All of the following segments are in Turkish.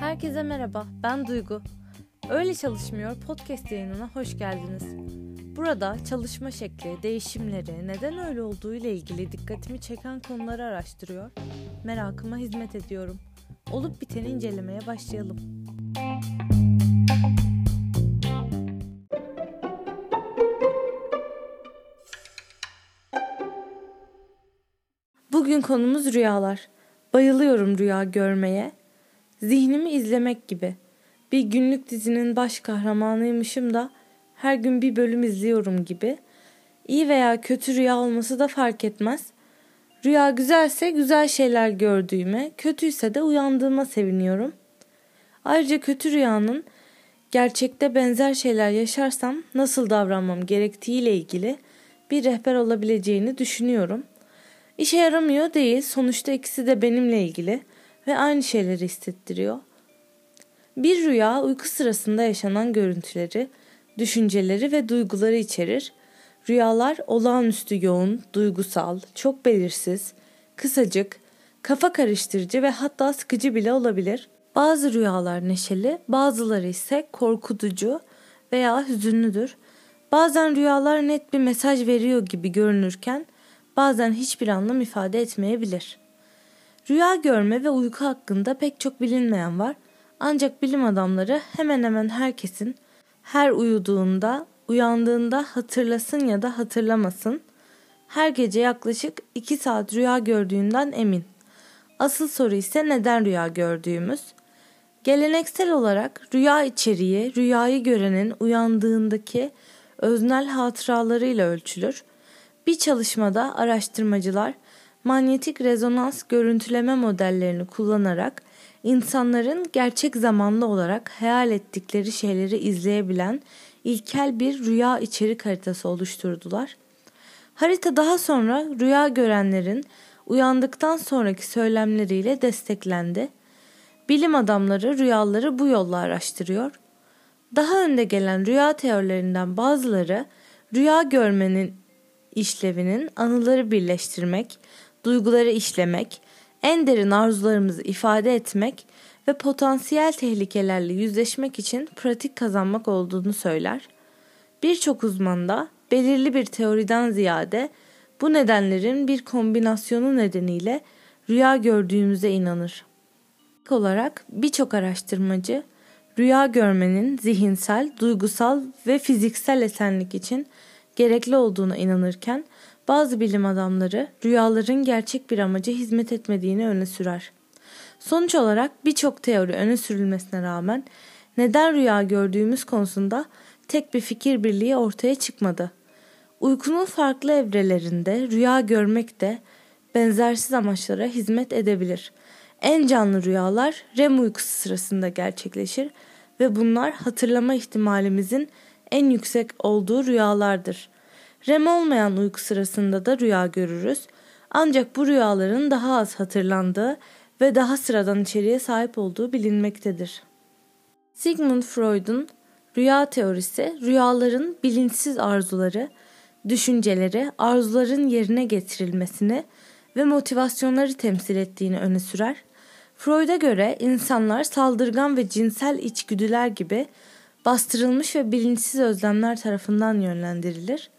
Herkese merhaba, ben Duygu. Öyle Çalışmıyor podcast yayınına hoş geldiniz. Burada çalışma şekli, değişimleri, neden öyle olduğu ile ilgili dikkatimi çeken konuları araştırıyor, merakıma hizmet ediyorum. Olup biteni incelemeye başlayalım. Bugün konumuz rüyalar. Bayılıyorum rüya görmeye. Zihnimi izlemek gibi. Bir günlük dizinin baş kahramanıymışım da her gün bir bölüm izliyorum gibi. İyi veya kötü rüya olması da fark etmez. Rüya güzelse güzel şeyler gördüğüme, kötüyse de uyandığıma seviniyorum. Ayrıca kötü rüyanın gerçekte benzer şeyler yaşarsam nasıl davranmam gerektiğiyle ilgili bir rehber olabileceğini düşünüyorum. İşe yaramıyor değil, sonuçta ikisi de benimle ilgili ve aynı şeyleri hissettiriyor. Bir rüya uyku sırasında yaşanan görüntüleri, düşünceleri ve duyguları içerir. Rüyalar olağanüstü yoğun, duygusal, çok belirsiz, kısacık, kafa karıştırıcı ve hatta sıkıcı bile olabilir. Bazı rüyalar neşeli, bazıları ise korkutucu veya hüzünlüdür. Bazen rüyalar net bir mesaj veriyor gibi görünürken bazen hiçbir anlam ifade etmeyebilir. Rüya görme ve uyku hakkında pek çok bilinmeyen var. Ancak bilim adamları hemen hemen herkesin her uyuduğunda, uyandığında hatırlasın ya da hatırlamasın, her gece yaklaşık 2 saat rüya gördüğünden emin. Asıl soru ise neden rüya gördüğümüz. Geleneksel olarak rüya içeriği rüyayı görenin uyandığındaki öznel hatıralarıyla ölçülür. Bir çalışmada araştırmacılar manyetik rezonans görüntüleme modellerini kullanarak insanların gerçek zamanlı olarak hayal ettikleri şeyleri izleyebilen ilkel bir rüya içerik haritası oluşturdular. Harita daha sonra rüya görenlerin uyandıktan sonraki söylemleriyle desteklendi. Bilim adamları rüyaları bu yolla araştırıyor. Daha önde gelen rüya teorilerinden bazıları rüya görmenin işlevinin anıları birleştirmek, duyguları işlemek, en derin arzularımızı ifade etmek ve potansiyel tehlikelerle yüzleşmek için pratik kazanmak olduğunu söyler. Birçok uzman da belirli bir teoriden ziyade bu nedenlerin bir kombinasyonu nedeniyle rüya gördüğümüze inanır. İlk olarak birçok araştırmacı rüya görmenin zihinsel, duygusal ve fiziksel esenlik için gerekli olduğuna inanırken bazı bilim adamları rüyaların gerçek bir amaca hizmet etmediğini öne sürer. Sonuç olarak birçok teori öne sürülmesine rağmen neden rüya gördüğümüz konusunda tek bir fikir birliği ortaya çıkmadı. Uykunun farklı evrelerinde rüya görmek de benzersiz amaçlara hizmet edebilir. En canlı rüyalar REM uykusu sırasında gerçekleşir ve bunlar hatırlama ihtimalimizin en yüksek olduğu rüyalardır. REM olmayan uyku sırasında da rüya görürüz. Ancak bu rüyaların daha az hatırlandığı ve daha sıradan içeriğe sahip olduğu bilinmektedir. Sigmund Freud'un rüya teorisi rüyaların bilinçsiz arzuları, düşünceleri, arzuların yerine getirilmesini ve motivasyonları temsil ettiğini öne sürer. Freud'a göre insanlar saldırgan ve cinsel içgüdüler gibi bastırılmış ve bilinçsiz özlemler tarafından yönlendirilir.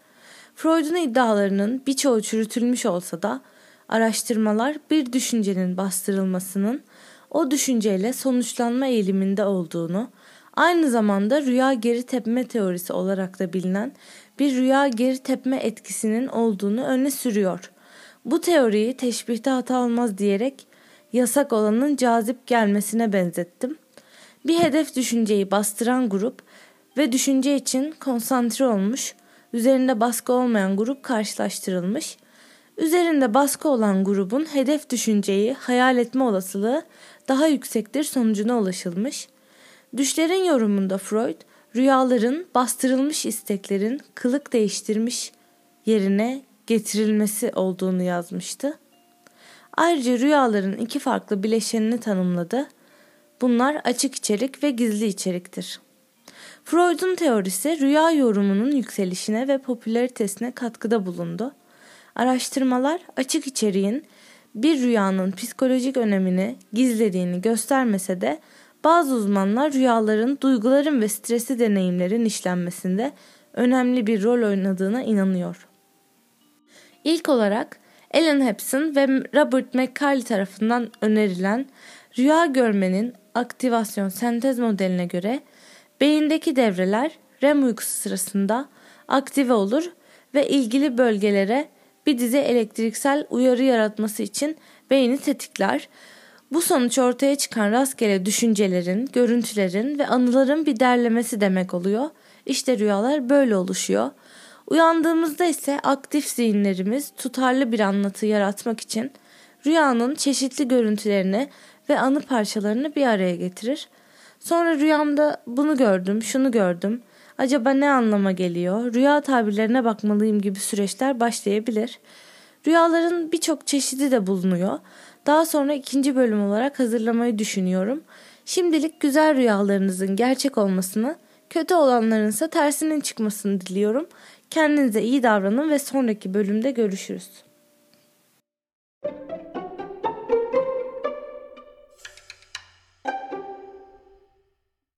Freud'un iddialarının birçoğu çürütülmüş olsa da araştırmalar bir düşüncenin bastırılmasının o düşünceyle sonuçlanma eğiliminde olduğunu, aynı zamanda rüya geri tepme teorisi olarak da bilinen bir rüya geri tepme etkisinin olduğunu öne sürüyor. Bu teoriyi teşbihte hata olmaz diyerek yasak olanın cazip gelmesine benzettim. Bir hedef düşünceyi bastıran grup ve düşünce için konsantre olmuş, üzerinde baskı olmayan grup karşılaştırılmış. Üzerinde baskı olan grubun hedef düşünceyi hayal etme olasılığı daha yüksektir sonucuna ulaşılmış. Düşlerin yorumunda Freud, rüyaların bastırılmış isteklerin kılık değiştirmiş yerine getirilmesi olduğunu yazmıştı. Ayrıca rüyaların iki farklı bileşenini tanımladı. Bunlar açık içerik ve gizli içeriktir. Freud'un teorisi rüya yorumunun yükselişine ve popülaritesine katkıda bulundu. Araştırmalar açık içeriğin bir rüyanın psikolojik önemini gizlediğini göstermese de bazı uzmanlar rüyaların duyguların ve stresli deneyimlerin işlenmesinde önemli bir rol oynadığına inanıyor. İlk olarak Ellen Hepson ve Robert McCarley tarafından önerilen rüya görmenin aktivasyon sentez modeline göre beyindeki devreler REM uykusu sırasında aktive olur ve ilgili bölgelere bir dizi elektriksel uyarı yaratması için beyni tetikler. Bu sonuç ortaya çıkan rastgele düşüncelerin, görüntülerin ve anıların bir derlemesi demek oluyor. İşte rüyalar böyle oluşuyor. Uyandığımızda ise aktif zihinlerimiz tutarlı bir anlatı yaratmak için rüyanın çeşitli görüntülerini ve anı parçalarını bir araya getirir. Sonra rüyamda bunu gördüm, şunu gördüm. Acaba ne anlama geliyor? Rüya tabirlerine bakmalıyım gibi süreçler başlayabilir. Rüyaların birçok çeşidi de bulunuyor. Daha sonra ikinci bölüm olarak hazırlamayı düşünüyorum. Şimdilik güzel rüyalarınızın gerçek olmasını, kötü olanların ise tersinin çıkmasını diliyorum. Kendinize iyi davranın ve sonraki bölümde görüşürüz.